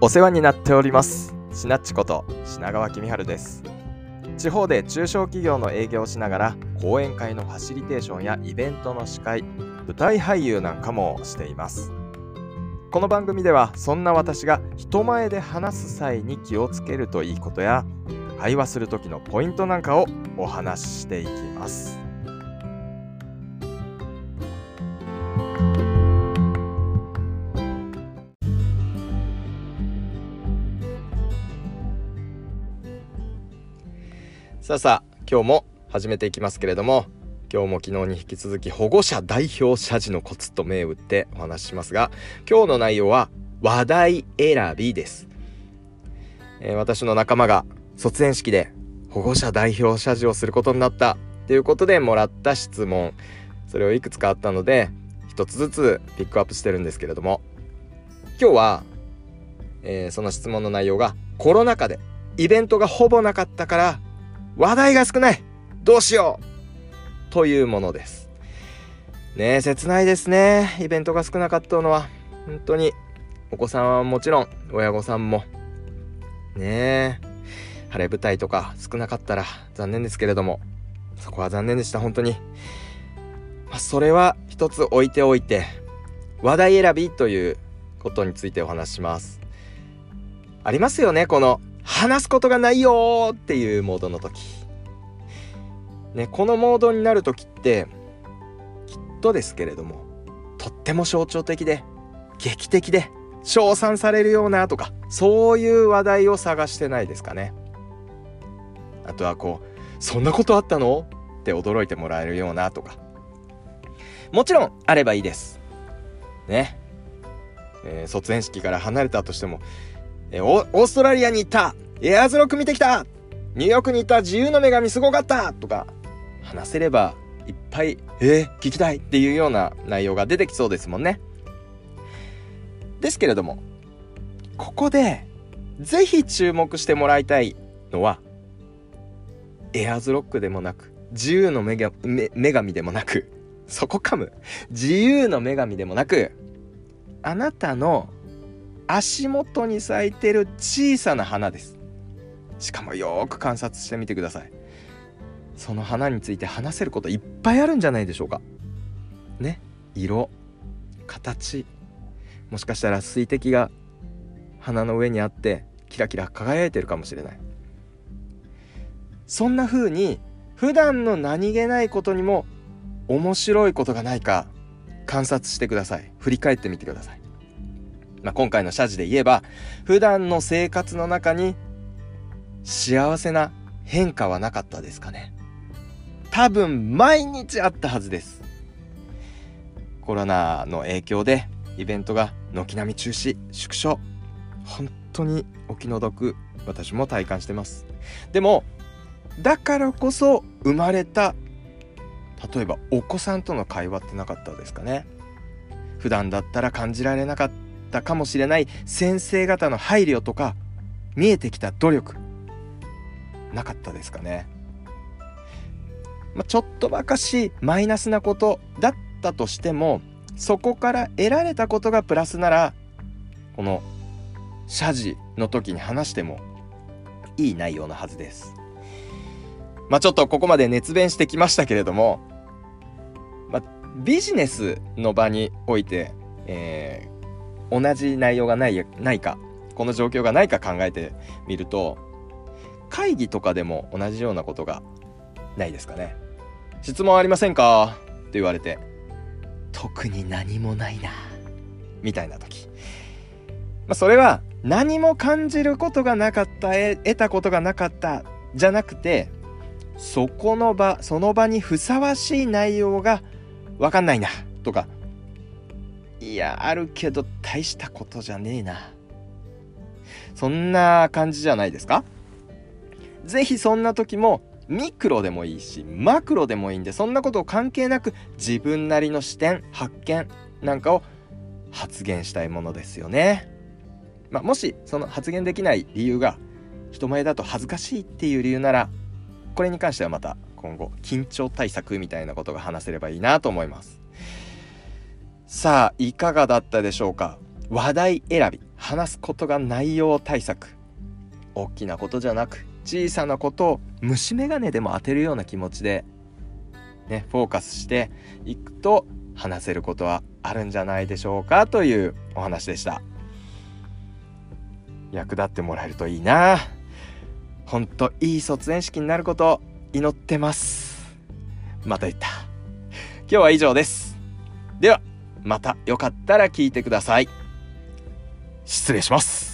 お世話になっております。しなっちこと品川公春です。地方で中小企業の営業をしながら講演会のファシリテーションやイベントの司会舞台俳優なんかもしています。この番組ではそんな私が人前で話す際に気をつけるといいことや会話する時のポイントなんかをお話ししていきます。さあさあ今日も始めていきますけれども今日も昨日に引き続き保護者代表謝辞のコツと銘打ってお話ししますが今日の内容は話題選びです、えー、私の仲間が卒園式で保護者代表謝辞をすることになったということでもらった質問それをいくつかあったので一つずつピックアップしてるんですけれども今日は、えー、その質問の内容がコロナ禍でイベントがほぼなかったから話題が少ないどうしようというものです。ねえ、切ないですね。イベントが少なかったのは。本当に、お子さんはもちろん、親御さんも。ねえ、晴れ舞台とか少なかったら残念ですけれども、そこは残念でした、本当に。まあ、それは一つ置いておいて、話題選びということについてお話しします。ありますよね、この話すことがないよっていうモードの時。ね、このモードになる時って、きっとですけれども、とっても象徴的で、劇的で、称賛されるようなとか、そういう話題を探してないですかね。あとはこう、そんなことあったのって驚いてもらえるようなとか。もちろんあればいいです。ね。えー、卒園式から離れたとしても、えオーストラリアに行ったエアーズロック見てきたニューヨークに行った自由の女神すごかったとか、話せればいっぱい、えー、聞きたいっていうような内容が出てきそうですもんね。ですけれども、ここで、ぜひ注目してもらいたいのは、エアーズロックでもなく、自由の女神でもなく、そこ噛む。自由の女神でもなく、あなたの足元に咲いてる小さな花です。しかもよく観察してみてください。その花について話せることいっぱいあるんじゃないでしょうか。ね？色形。もしかしたら水滴が花の上にあってキラキラ輝いてるかもしれない。そんな風に普段の何気ないことにも面白いことがないか観察してください。振り返ってみてください。まあ、今回の謝辞で言えば普段の生活の中に幸せな変化はなかったですかね。多分毎日あったはずです。コロナの影響でイベントが軒並み中止縮小本当にお気の毒私も体感してます。でもだからこそ生まれた例えばお子さんとの会話ってなかったですかね。普段だったら感じられなかったったかもしれない先生方の配慮とか見えてきた努力なかったですかね、まあ、ちょっとばかしマイナスなことだったとしてもそこから得られたことがプラスならこの謝辞の時に話してもいい内容のはずです。まあちょっとここまで熱弁してきましたけれども、まあ、ビジネスの場において、えー、同じ内容がないないかこの状況がないか考えてみると会議とかでも同じようなことがないですかね。質問ありませんか？と言われて特に何もないなみたいな時、まあ、それは何も感じることがなかった得たことがなかったじゃなくてそこの場その場にふさわしい内容が分かんないなとかいや、あるけど大したことじゃねえな。そんな感じじゃないですか？ぜひそんな時もミクロでもいいしマクロでもいいんでそんなことを関係なく自分なりの視点発見なんかを発言したいものですよね。まあ、もしその発言できない理由が人前だと恥ずかしいっていう理由ならこれに関してはまた今後緊張対策みたいなことが話せればいいなと思います。さあいかがだったでしょうか？話題選び話すことが内容対策。大きなことじゃなく小さなことを虫眼鏡でも当てるような気持ちでねフォーカスしていくと話せることはあるんじゃないでしょうか？というお話でした。役立ってもらえるといいな。ほんといい卒園式になることを祈ってます。また言った。今日は以上です。では。またよかったら聞いてください。失礼します。